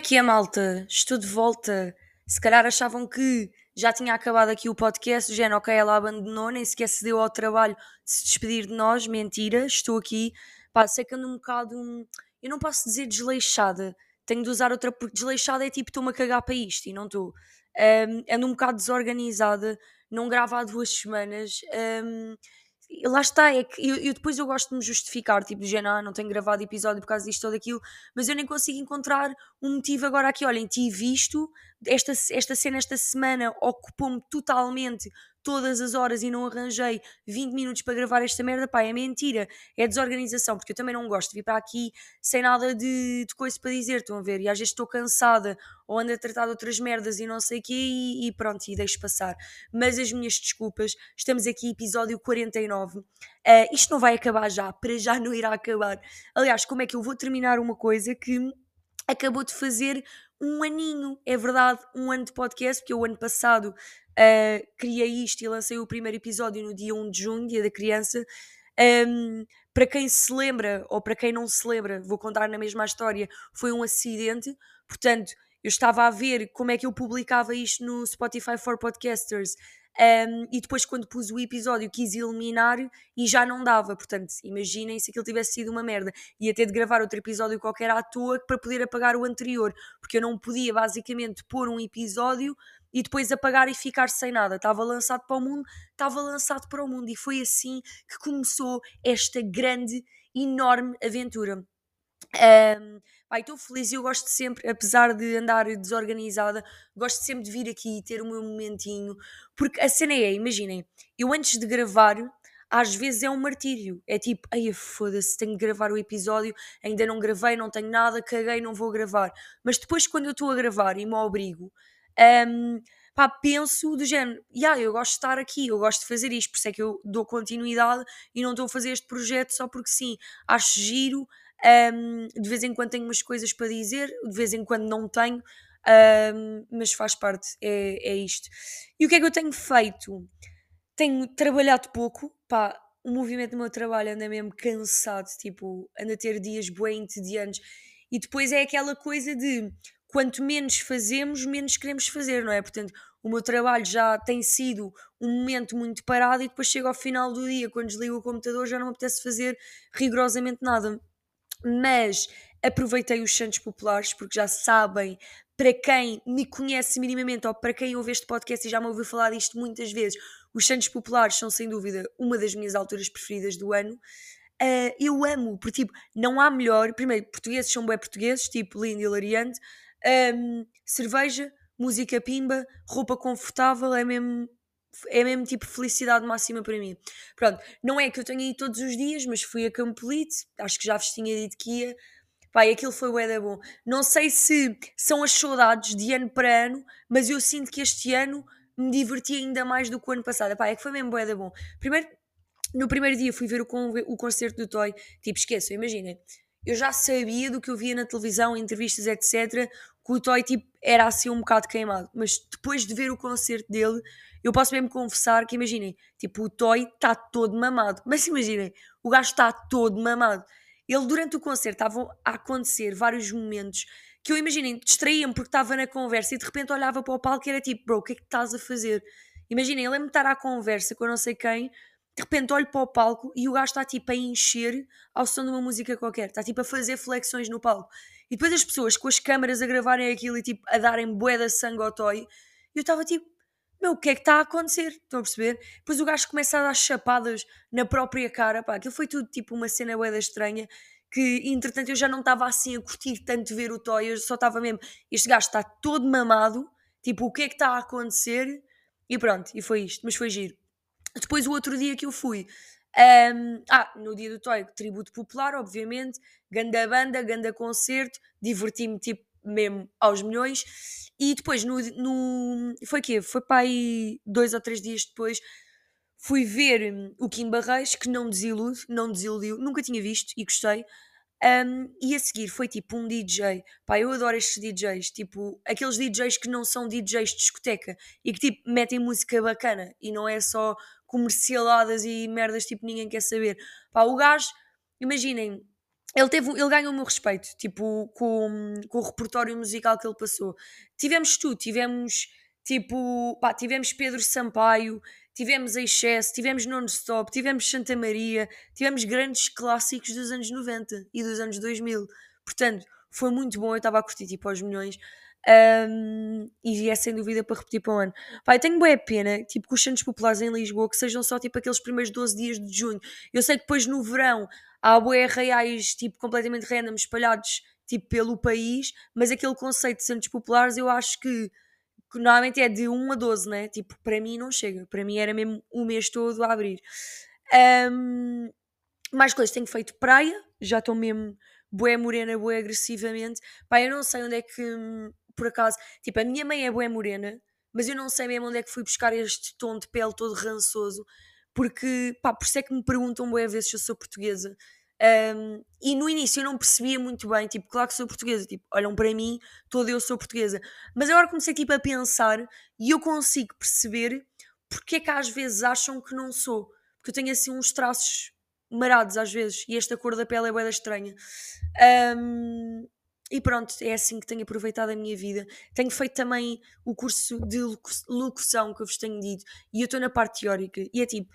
Que é, malta? Estou de volta. Se calhar achavam que já tinha acabado aqui o podcast, já ok, ela abandonou, nem sequer se deu ao trabalho de se despedir de nós. Mentira, estou aqui. Pá, sei que ando um bocado. Eu não posso dizer desleixada, tenho de usar outra, porque desleixada é tipo estou-me a cagar para isto e não estou. Um, ando um bocado desorganizada, não gravo há duas semanas. Um, lá está, é que eu, eu, depois eu gosto de me justificar, tipo, de género, ah, não tenho gravado episódio por causa disto ou daquilo, mas eu nem consigo encontrar um motivo agora aqui. Olhem, tive isto, esta, esta cena esta semana ocupou-me totalmente todas as horas e não arranjei 20 minutos para gravar esta merda, pá, é mentira, é desorganização, porque eu também não gosto de vir para aqui sem nada de, de coisa para dizer, estão a ver? E às vezes estou cansada ou ando a tratar de outras merdas e não sei o quê e, e pronto, e deixo passar. Mas as minhas desculpas, estamos aqui, episódio 49. Uh, eh, isto não vai acabar já, para já não irá acabar. Aliás, como é que eu vou terminar uma coisa que acabou de fazer um aninho, é verdade, um ano de podcast, porque o ano passado uh, criei isto e lancei o primeiro episódio no dia 1 de junho, dia da criança. Um, para quem se lembra, ou para quem não se lembra, vou contar na mesma história, foi um acidente, portanto, eu estava a ver como é que eu publicava isto no Spotify for Podcasters um, e depois, quando pus o episódio, quis eliminar e já não dava. Portanto, imaginem se aquilo tivesse sido uma merda. Ia ter de gravar outro episódio qualquer à toa para poder apagar o anterior, porque eu não podia basicamente pôr um episódio e depois apagar e ficar sem nada. Estava lançado para o mundo, estava lançado para o mundo. E foi assim que começou esta grande, enorme aventura. Um, Pai, estou feliz e eu gosto sempre, apesar de andar desorganizada, gosto sempre de vir aqui e ter o meu momentinho, porque a cena é, imaginem, eu antes de gravar, às vezes é um martírio, é tipo, ai foda-se, tenho de gravar o episódio, ainda não gravei, não tenho nada, caguei, não vou gravar. Mas depois, quando eu estou a gravar e me obrigo, um, pá, penso do género, yeah, eu gosto de estar aqui, eu gosto de fazer isto, por isso é que eu dou continuidade e não estou a fazer este projeto só porque sim, acho giro, um, de vez em quando tenho umas coisas para dizer, de vez em quando não tenho, um, mas faz parte, é, é isto. E o que é que eu tenho feito? Tenho trabalhado pouco, pá, o movimento do meu trabalho anda mesmo cansado, tipo, anda a ter dias bem entediantes, e depois é aquela coisa de quanto menos fazemos, menos queremos fazer, não é? Portanto, o meu trabalho já tem sido um momento muito parado e depois chego ao final do dia, quando desligo o computador, já não me apetece fazer rigorosamente nada mas aproveitei os Santos Populares porque já sabem, para quem me conhece minimamente ou para quem ouve este podcast e já me ouviu falar disto muitas vezes, os Santos Populares são sem dúvida uma das minhas alturas preferidas do ano. Uh, eu amo, porque tipo, não há melhor. Primeiro, portugueses são bem portugueses, tipo lindo e hilariante. Um, cerveja, música pimba, roupa confortável, é mesmo é mesmo tipo felicidade máxima para mim. Pronto, não é que eu tenha ido todos os dias, mas fui a Campolite, acho que já vos tinha dito que ia. E aquilo foi bué bom. Não sei se são as saudades de ano para ano, mas eu sinto que este ano me diverti ainda mais do que o ano passado. Pá, é que foi mesmo bué bom. Primeiro, no primeiro dia fui ver o, o concerto do Toy, tipo, esqueçam, imaginem. Eu já sabia do que eu via na televisão, entrevistas, etc. Que o Toy tipo, era assim um bocado queimado. Mas depois de ver o concerto dele, eu posso mesmo confessar que, imaginem, tipo, o Toy está todo mamado. Mas imaginem, o gajo está todo mamado. Ele, durante o concerto, estavam a acontecer vários momentos que eu, imaginem, distraía-me porque estava na conversa e de repente olhava para o palco e era tipo, bro, o que é que estás a fazer? Imaginem, ele lembro-me estar à conversa com não sei quem, de repente olho para o palco e o gajo está tipo a encher ao som de uma música qualquer, está tipo a fazer flexões no palco. E depois as pessoas com as câmaras a gravarem aquilo e tipo a darem bué de sangue ao toy, eu estava tipo, meu, o que é que está a acontecer? Estão a perceber? Depois o gajo começa a dar chapadas na própria cara, pá, aquilo foi tudo tipo uma cena boeda estranha, que entretanto eu já não estava assim a curtir tanto ver o Toy, eu só estava mesmo, este gajo está todo mamado, tipo, o que é que está a acontecer? E pronto, e foi isto, mas foi giro. Depois o outro dia que eu fui, um, ah, no dia do Toy, tributo popular, obviamente, ganda banda, ganda concerto, diverti-me tipo mesmo aos milhões. E depois, no, no foi que Foi para aí dois ou três dias depois, fui ver o Kim Barreiros, que não desilude, não desiludiu, nunca tinha visto e gostei. Um, e a seguir foi tipo um DJ. Pá, eu adoro estes DJs, tipo aqueles DJs que não são DJs de discoteca e que tipo metem música bacana e não é só comercialadas e merdas tipo ninguém quer saber. Pá, o gajo, imaginem, ele, teve, ele ganhou o meu respeito, tipo, com, com o repertório musical que ele passou. Tivemos tudo, tivemos, tipo, pá, tivemos Pedro Sampaio, tivemos Excesso, tivemos Non-Stop, tivemos Santa Maria, tivemos grandes clássicos dos anos 90 e dos anos 2000. Portanto, foi muito bom, eu estava a curtir, tipo, aos milhões. Um, e é sem dúvida para repetir para o ano. Pai, tenho boa pena, tipo, que os Santos Populares em Lisboa, que sejam só tipo aqueles primeiros 12 dias de junho. Eu sei que depois no verão há boé reais, tipo, completamente random, espalhados, tipo, pelo país, mas aquele conceito de Santos Populares eu acho que, que normalmente é de 1 a 12, né? Tipo, para mim não chega. Para mim era mesmo o mês todo a abrir. Um, mais coisas, tenho feito praia, já estou mesmo boé morena, boé agressivamente. Pá, eu não sei onde é que por acaso, tipo, a minha mãe é boa morena, mas eu não sei mesmo onde é que fui buscar este tom de pele todo rançoso, porque, pá, por isso é que me perguntam boas vezes se eu sou portuguesa. Um, e no início eu não percebia muito bem, tipo, claro que sou portuguesa, tipo, olham para mim, toda eu sou portuguesa. Mas agora comecei, tipo, a pensar e eu consigo perceber porque é que às vezes acham que não sou. Porque eu tenho, assim, uns traços marados às vezes e esta cor da pele é bem estranha. Um, e pronto, é assim que tenho aproveitado a minha vida. Tenho feito também o curso de locução que eu vos tenho dito e eu estou na parte teórica. E é tipo,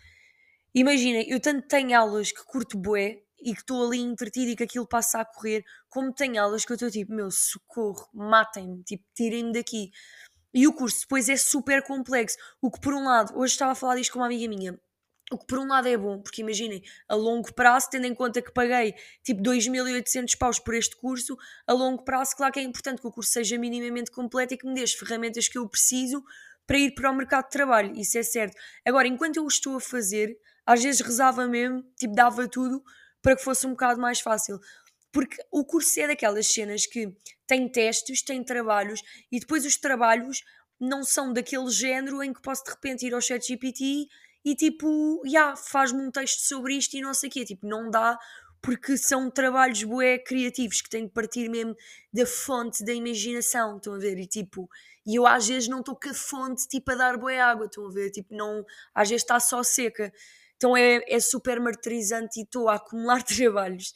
imaginem, eu tanto tenho aulas que curto bué e que estou ali entretida e que aquilo passa a correr, como tenho aulas que eu estou tipo, meu, socorro, matem-me, tipo, tirem-me daqui. E o curso depois é super complexo. O que por um lado, hoje estava a falar disto com uma amiga minha, o que por um lado é bom, porque imaginem, a longo prazo, tendo em conta que paguei tipo 2.800 paus por este curso, a longo prazo, claro que é importante que o curso seja minimamente completo e que me dê as ferramentas que eu preciso para ir para o mercado de trabalho, isso é certo. Agora, enquanto eu o estou a fazer, às vezes rezava mesmo, tipo, dava tudo para que fosse um bocado mais fácil. Porque o curso é daquelas cenas que tem testes, tem trabalhos e depois os trabalhos não são daquele género em que posso de repente ir ao chat GPT e tipo, já, yeah, faz-me um texto sobre isto e não sei o quê. Tipo, não dá porque são trabalhos bué criativos que têm de partir mesmo da fonte da imaginação, estão a ver? E tipo, e eu às vezes não estou com a fonte tipo a dar bué água, estão a ver? Tipo, não, às vezes está só seca. Então é, é super martirizante e estou a acumular trabalhos.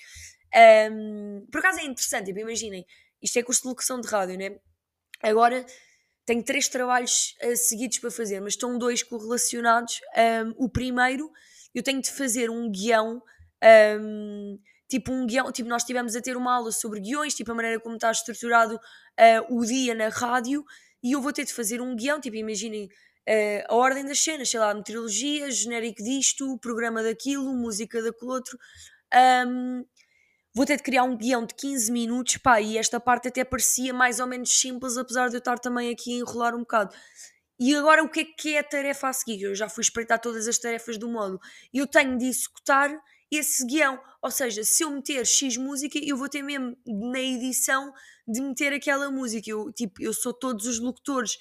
Um, por acaso é interessante, tipo, imaginem, isto é curso de locução de rádio, né? Agora tenho três trabalhos uh, seguidos para fazer, mas estão dois correlacionados. Um, o primeiro, eu tenho de fazer um guião, um, tipo um guião, tipo nós estivemos a ter uma aula sobre guiões, tipo a maneira como está estruturado uh, o dia na rádio, e eu vou ter de fazer um guião, tipo imaginem uh, a ordem das cenas, sei lá, meteorologia, genérico disto, programa daquilo, música daquele outro. Um, vou ter de criar um guião de 15 minutos, pá, e esta parte até parecia mais ou menos simples, apesar de eu estar também aqui a enrolar um bocado. E agora o que é que é a tarefa a seguir? Eu já fui espreitar todas as tarefas do módulo. Eu tenho de executar esse guião. Ou seja, se eu meter X música, eu vou ter mesmo na edição de meter aquela música. Eu, tipo, eu sou todos os locutores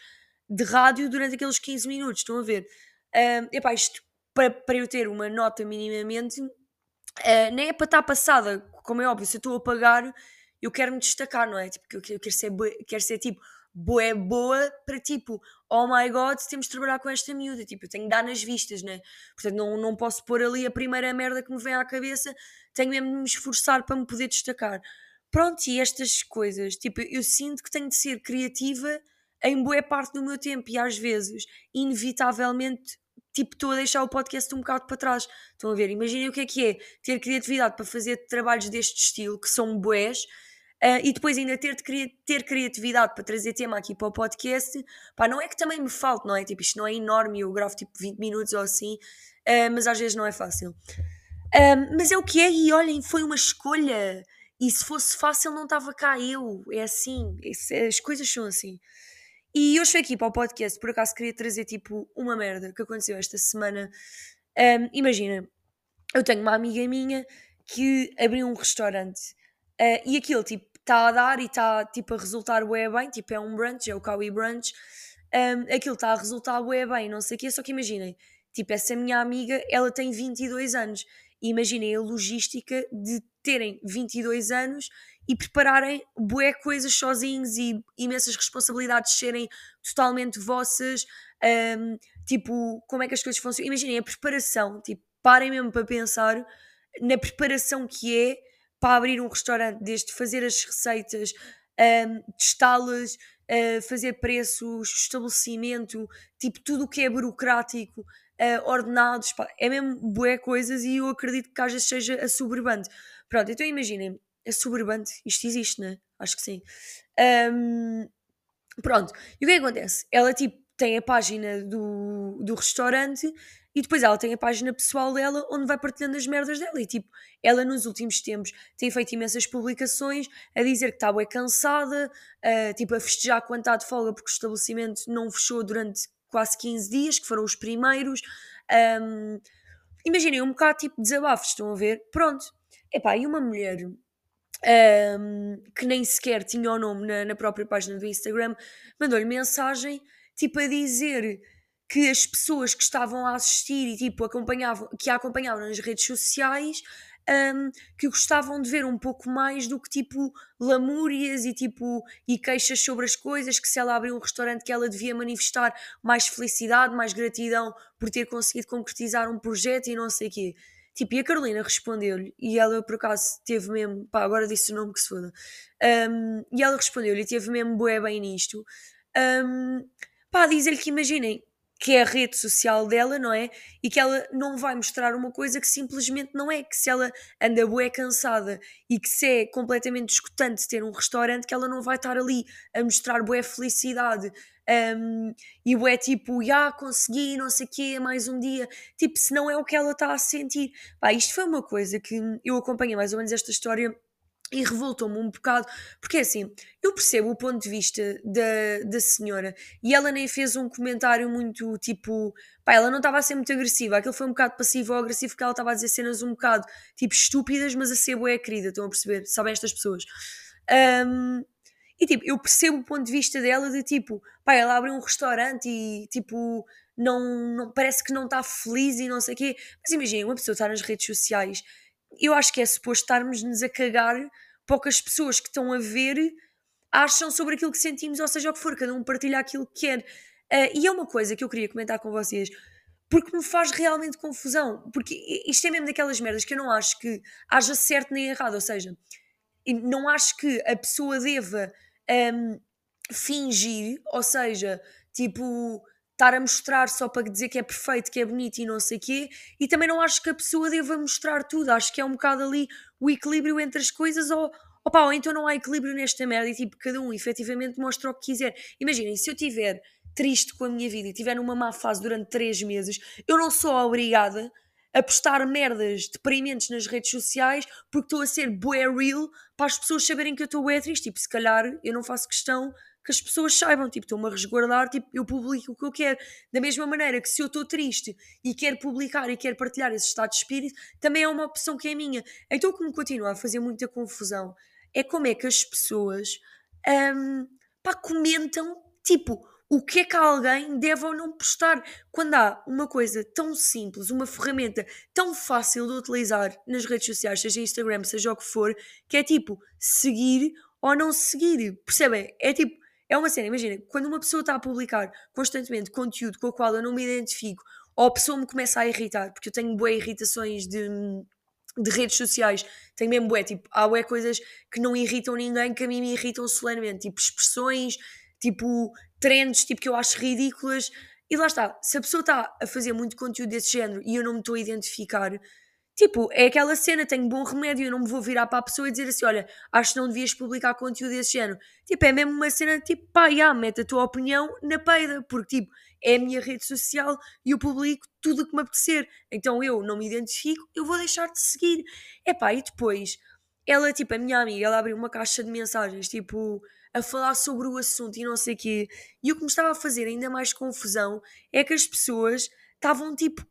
de rádio durante aqueles 15 minutos, estão a ver? Uh, epá, isto para, eu ter uma nota minimamente, uh, nem é para estar passada como é óbvio, se eu estou a pagar, eu quero me destacar, não é? Tipo, eu quero ser, quero ser tipo, boa boa para tipo, oh my god, temos de trabalhar com esta miúda, tipo, eu tenho de dar nas vistas, né? Portanto, não, não posso pôr ali a primeira merda que me vem à cabeça, tenho mesmo de me esforçar para me poder destacar. Pronto, e estas coisas, tipo, eu sinto que tenho de ser criativa em boa parte do meu tempo e às vezes, inevitavelmente, tipo, estou a deixar o podcast um bocado para trás. Estão a ver? Imaginem o que é que é ter criatividade para fazer trabalhos deste estilo, que são bués, uh, e depois ainda ter, ter criatividade para trazer tema aqui para o podcast. Pá, não é que também me falte, não é? Tipo, isto não é enorme, eu gravo tipo 20 minutos ou assim, uh, mas às vezes não é fácil. Uh, mas é o que é, e olhem, foi uma escolha. E se fosse fácil, não estava cá eu. É assim, as coisas são assim. E hoje fui aqui para o podcast, por acaso queria trazer tipo uma merda que aconteceu esta semana. Um, imagina, eu tenho uma amiga minha que abriu um restaurante uh, e aquilo tipo está a dar e está tipo a resultar bué bem, tipo é um brunch, é o Kawi Brunch, um, aquilo está a resultar bué bem, não sei o quê, só que imaginem, tipo essa minha amiga, ela tem 22 anos, imaginem a logística de terem 22 anos e prepararem bué coisas sozinhos e imensas responsabilidades serem totalmente vossas, um, tipo, como é que as coisas funcionam. Imaginem a preparação, tipo, parem mesmo para pensar na preparação que é para abrir um restaurante, desde fazer as receitas, um, testá-las, uh, fazer preços, estabelecimento, tipo tudo o que é burocrático, uh, ordenados, pá, é mesmo bué coisas e eu acredito que às vezes seja a soberbante. Pronto, então imaginem, a soberbante, isto existe, né? Acho que sim. Um, pronto, e o que, é que acontece? Ela tipo tem a página do, do restaurante e depois ela tem a página pessoal dela onde vai partilhando as merdas dela. E tipo, ela nos últimos tempos tem feito imensas publicações a dizer que está bem cansada, uh, tipo, a festejar quando está de folga porque o estabelecimento não fechou durante quase 15 dias, que foram os primeiros. Um, imaginem, um bocado tipo desabafos, estão a ver? Pronto. Epá, e uma mulher um, que nem sequer tinha o nome na, na própria página do Instagram mandou-lhe mensagem tipo a dizer que as pessoas que estavam a assistir e tipo acompanhavam, que a acompanhavam nas redes sociais um, que gostavam de ver um pouco mais do que tipo lamúrias e tipo e queixas sobre as coisas, que se ela abriu um restaurante que ela devia manifestar mais felicidade, mais gratidão por ter conseguido concretizar um projeto e não sei o quê. Tipo, e a Carolina respondeu-lhe, e ela por acaso teve mesmo, pá, agora disse o nome que se foda, um, e ela respondeu-lhe teve mesmo bué bem nisto, um, pá, dizer-lhe que imaginem, que é a rede social dela, não é? E que ela não vai mostrar uma coisa que simplesmente não é, que se ela anda bué cansada e que se é completamente escutante ter um restaurante, que ela não vai estar ali a mostrar bué felicidade um, e bué tipo, já consegui, não sei o quê, mais um dia, tipo, se não é o que ela está a sentir. Pá, isto foi uma coisa que eu acompanhei mais ou menos esta história e revoltou-me um bocado, porque é assim, eu percebo o ponto de vista da, da senhora e ela nem fez um comentário muito tipo, pá, ela não estava a ser muito agressiva, aquilo foi um bocado passivo ou agressivo porque ela estava a dizer cenas um bocado tipo estúpidas, mas a ser boa querida, estão a perceber? Sabem estas pessoas? Um, e tipo, eu percebo o ponto de vista dela de tipo, pá, ela abre um restaurante e tipo, não, não parece que não está feliz e não sei o quê, mas imagina, uma pessoa está nas redes sociais eu acho que é suposto estarmos-nos a cagar poucas pessoas que estão a ver acham sobre aquilo que sentimos, ou seja, o que for, cada um partilha aquilo que quer. Uh, e é uma coisa que eu queria comentar com vocês, porque me faz realmente confusão, porque isto é mesmo daquelas merdas que eu não acho que haja certo nem errado, ou seja, não acho que a pessoa deva um, fingir, ou seja, tipo estar a mostrar só para dizer que é perfeito, que é bonito e não sei quê, e também não acho que a pessoa deva mostrar tudo, acho que é um bocado ali o equilíbrio entre as coisas, ou, opa, ou então não há equilíbrio nesta merda, e tipo, cada um efetivamente mostra o que quiser. Imaginem, se eu tiver triste com a minha vida e tiver numa má fase durante três meses, eu não sou obrigada a postar merdas deprimentes nas redes sociais porque estou a ser bué real para as pessoas saberem que eu estou bué triste. Tipo, se calhar eu não faço questão que as pessoas saibam, tipo, estou-me a resguardar, tipo, eu publico o que eu quero. Da mesma maneira que se eu estou triste e quero publicar e quero partilhar esse estado de espírito, também é uma opção que é minha. Então o que me continua a fazer muita confusão é como é que as pessoas um, pá, comentam, tipo, o que é que alguém deve ou não postar quando há uma coisa tão simples, uma ferramenta tão fácil de utilizar nas redes sociais, seja Instagram, seja o que for, que é tipo seguir ou não seguir. Percebem? É tipo, é uma cena, imagina, quando uma pessoa está a publicar constantemente conteúdo com o qual eu não me identifico, ou a pessoa me começa a irritar, porque eu tenho boas irritações de, de redes sociais, tenho mesmo bué, tipo, há bué coisas que não irritam ninguém que a mim me irritam solenemente, tipo expressões, tipo trends, tipo que eu acho ridículas, e lá está, se a pessoa está a fazer muito conteúdo desse género e eu não me estou a identificar, Tipo, é aquela cena, tenho bom remédio, eu não me vou virar para a pessoa e dizer assim: olha, acho que não devias publicar conteúdo desse género. Tipo, é mesmo uma cena tipo, pá, já, mete a tua opinião na peida, porque tipo, é a minha rede social e eu publico tudo o que me apetecer. Então eu não me identifico, eu vou deixar de seguir. É pá, e depois, ela, tipo, a minha amiga, ela abriu uma caixa de mensagens, tipo, a falar sobre o assunto e não sei o quê. E o que me estava a fazer ainda mais confusão é que as pessoas estavam, tipo,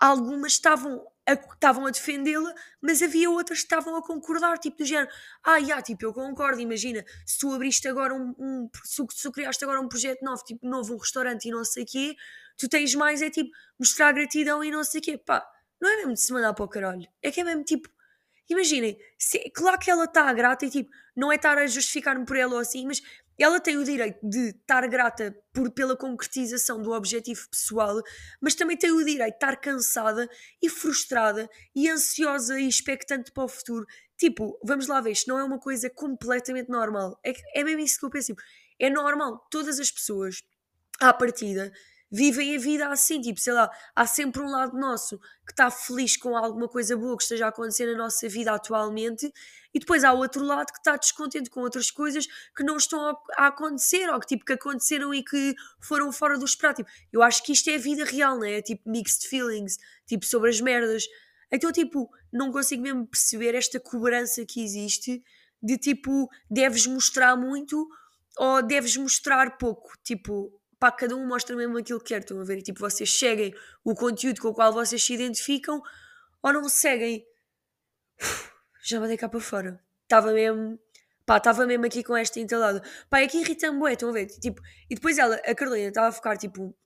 algumas estavam estavam a, a defendê-la, mas havia outras que estavam a concordar, tipo do género, ah, yeah, tipo, eu concordo, imagina, se tu abriste agora um, um se, se tu criaste agora um projeto novo, tipo, novo, um restaurante e não sei o quê, tu tens mais, é tipo, mostrar gratidão e não sei o quê, pá, não é mesmo de se mandar para o caralho, é que é mesmo tipo, imaginem, se, claro que ela está grata e tipo, não é estar a justificar-me por ela ou assim, mas ela tem o direito de estar grata por, pela concretização do objetivo pessoal, mas também tem o direito de estar cansada e frustrada e ansiosa e expectante para o futuro, tipo, vamos lá ver, isto não é uma coisa completamente normal. É, é mesmo isso que eu penso. Tipo, é normal, todas as pessoas, à partida, vivem a vida assim, tipo, sei lá, há sempre um lado nosso que está feliz com alguma coisa boa que esteja a acontecer na nossa vida atualmente, e depois há outro lado que está descontente com outras coisas que não estão a, acontecer, ou que tipo que aconteceram e que foram fora do esperado. Tipo, eu acho que isto é a vida real, né? É tipo mixed feelings, tipo sobre as merdas. Então, tipo, não consigo mesmo perceber esta cobrança que existe de tipo, deves mostrar muito ou deves mostrar pouco. Tipo, pá, cada um mostra mesmo aquilo que quer, estão a ver? E tipo, vocês seguem o conteúdo com o qual vocês se identificam ou não seguem. Já me dei cá para fora. Estava mesmo. Pá, estava mesmo aqui com esta entalada. Pá, é que irrita-me, bué, estão a ver? Tipo, e depois ela, a Carolina, estava a ficar tipo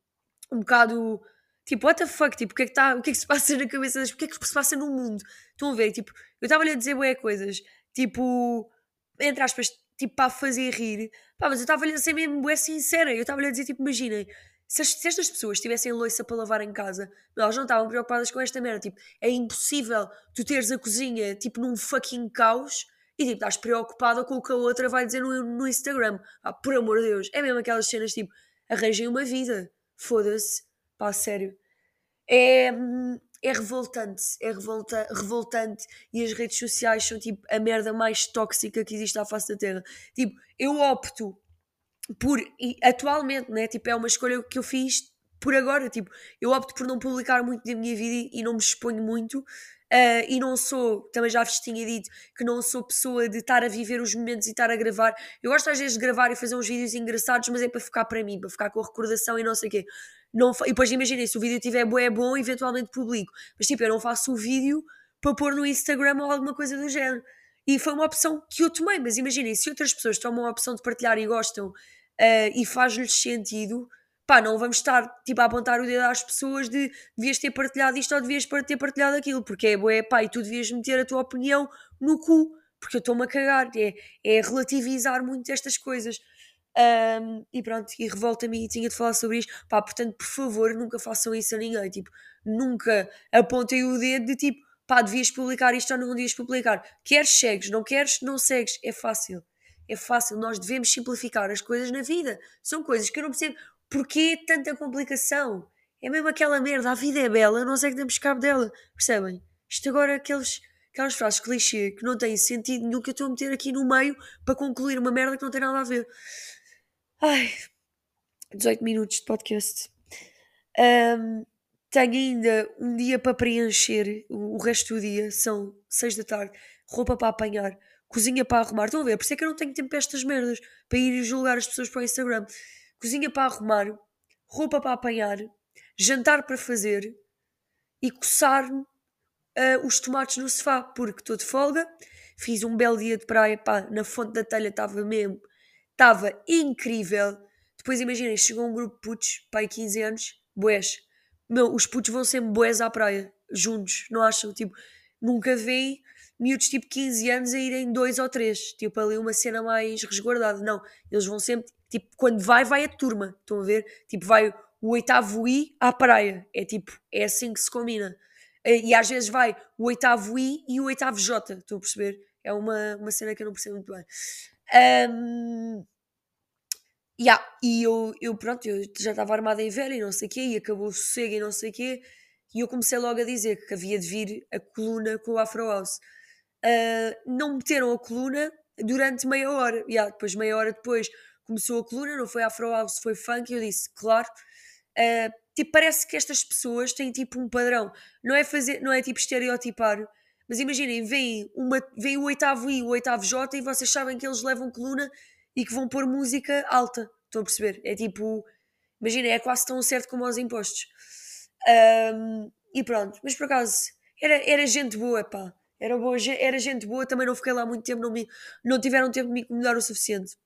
um bocado. Tipo, what the fuck? Tipo, o que é que, tá, o que, é que se passa na cabeça das. O que é que se passa no mundo? Estão a ver? Tipo, eu estava-lhe a dizer bué coisas. Tipo, entre aspas, tipo, para fazer rir. Pá, mas eu estava-lhe a ser mesmo bué sincera. Eu estava-lhe a dizer, tipo, imaginem, se, se, estas pessoas tivessem louça para lavar em casa, elas não estavam preocupadas com esta merda. Tipo, é impossível tu teres a cozinha, tipo, num fucking caos e, tipo, estás preocupada com o que a outra vai dizer no, no Instagram. Ah, por amor de Deus. É mesmo aquelas cenas, tipo, arranjem uma vida. Foda-se. Pá, sério. É, hum, é revoltante, é revolta, revoltante e as redes sociais são tipo a merda mais tóxica que existe à face da Terra. Tipo, eu opto por, e atualmente, né, tipo, é uma escolha que eu fiz por agora, tipo, eu opto por não publicar muito da minha vida e, não me exponho muito. Uh, e não sou, também já vos tinha dito que não sou pessoa de estar a viver os momentos e estar a gravar. Eu gosto às vezes de gravar e fazer uns vídeos engraçados, mas é para ficar para mim, para ficar com a recordação e não sei o quê. Não, e depois imaginem, se o vídeo tiver bom, é bom, eventualmente publico. Mas tipo, eu não faço o vídeo para pôr no Instagram ou alguma coisa do género. E foi uma opção que eu tomei, mas imaginem, se outras pessoas tomam a opção de partilhar e gostam uh, e faz-lhes sentido, pá, não vamos estar tipo a apontar o dedo às pessoas de devias ter partilhado isto ou devias ter partilhado aquilo, porque é boé, pá, e tu devias meter a tua opinião no cu, porque eu estou-me a cagar, é, é relativizar muito estas coisas. Um, e pronto, e revolta-me e tinha de falar sobre isto. Pá, portanto, por favor, nunca façam isso a ninguém. Tipo, nunca apontem o dedo de tipo, pá, devias publicar isto ou não devias publicar. Queres, segues, não queres, não segues. É fácil. É fácil. Nós devemos simplificar as coisas na vida. São coisas que eu não percebo. Porquê tanta complicação? É mesmo aquela merda. A vida é bela, não sei que demos cabo dela. Percebem? Isto agora, aqueles aquelas frases clichê que não têm sentido nenhum que eu estou a meter aqui no meio para concluir uma merda que não tem nada a ver. Ai, 18 minutos de podcast. Um, tenho ainda um dia para preencher, o, resto do dia são 6 da tarde, roupa para apanhar, cozinha para arrumar. Estão a ver? Por isso é que eu não tenho tempo para estas merdas, para ir julgar as pessoas para o Instagram. Cozinha para arrumar, roupa para apanhar, jantar para fazer e coçar-me uh, os tomates no sofá, porque estou de folga. Fiz um belo dia de praia, pá, na fonte da telha estava mesmo estava incrível. Depois imaginem, chegou um grupo de putos, pai 15 anos, boés. Meu, os putos vão sempre boés à praia, juntos, não acham? Tipo, nunca veem miúdos tipo 15 anos a irem dois ou três, tipo ali uma cena mais resguardada. Não, eles vão sempre, tipo, quando vai, vai a turma, estão a ver? Tipo, vai o oitavo I à praia. É tipo, é assim que se combina. E às vezes vai o oitavo I e o oitavo J, estão a perceber? É uma, uma cena que eu não percebo muito bem. Um, yeah, e eu, eu, pronto, eu já estava armada em velha e não sei o quê, e acabou o sossego e não sei o quê, e eu comecei logo a dizer que havia de vir a coluna com o Afro House. Uh, não meteram a coluna durante meia hora, yeah, depois meia hora depois começou a coluna, não foi Afro House, foi funk, e eu disse, claro. Uh, tipo, parece que estas pessoas têm tipo um padrão, não é fazer, não é tipo estereotipar, mas imaginem, vem, uma, vem o oitavo I, o oitavo J e vocês sabem que eles levam coluna e que vão pôr música alta. Estão a perceber? É tipo, imaginem, é quase tão certo como aos impostos. Um, e pronto, mas por acaso, era, era gente boa, pá. Era, boa, era gente boa, também não fiquei lá muito tempo, não, me, não tiveram tempo de me incomodar o suficiente.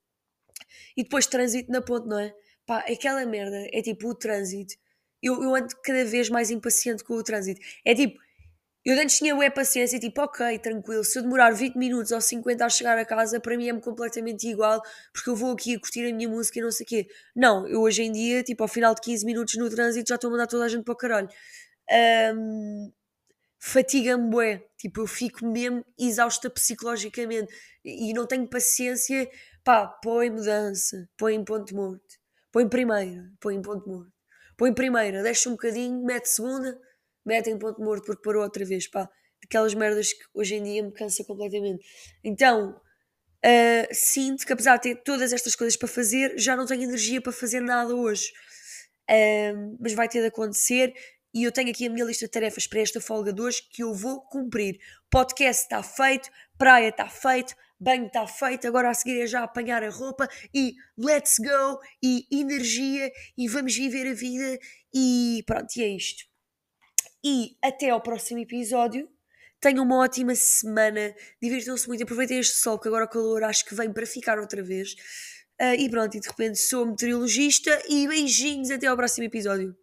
E depois trânsito na ponte, não é? Pá, aquela merda é tipo o trânsito. Eu, eu ando cada vez mais impaciente com o trânsito. É tipo, eu antes tinha bué paciência, tipo, ok, tranquilo, se eu demorar 20 minutos ou 50 a chegar a casa, para mim é-me completamente igual, porque eu vou aqui a curtir a minha música e não sei o quê. Não, eu hoje em dia, tipo, ao final de 15 minutos no trânsito, já estou a mandar toda a gente para o caralho. Um, fatiga-me bué. Tipo, eu fico mesmo exausta psicologicamente e não tenho paciência. Pá, põe mudança, põe em ponto morto, põe primeira, põe em ponto morto, põe primeira, deixa um bocadinho, mete segunda, mete em ponto morto porque parou outra vez. Pá, aquelas merdas que hoje em dia me cansa completamente. Então, uh, sinto que apesar de ter todas estas coisas para fazer, já não tenho energia para fazer nada hoje. Uh, mas vai ter de acontecer e eu tenho aqui a minha lista de tarefas para esta folga de hoje que eu vou cumprir. Podcast está feito, praia está feito, banho está feito, agora a seguir é já apanhar a roupa e let's go e energia e vamos viver a vida e pronto, e é isto. E até ao próximo episódio. Tenham uma ótima semana, divirtam-se muito, aproveitem este sol que agora o calor acho que vem para ficar outra vez. Uh, e pronto, e de repente sou meteorologista e beijinhos até ao próximo episódio.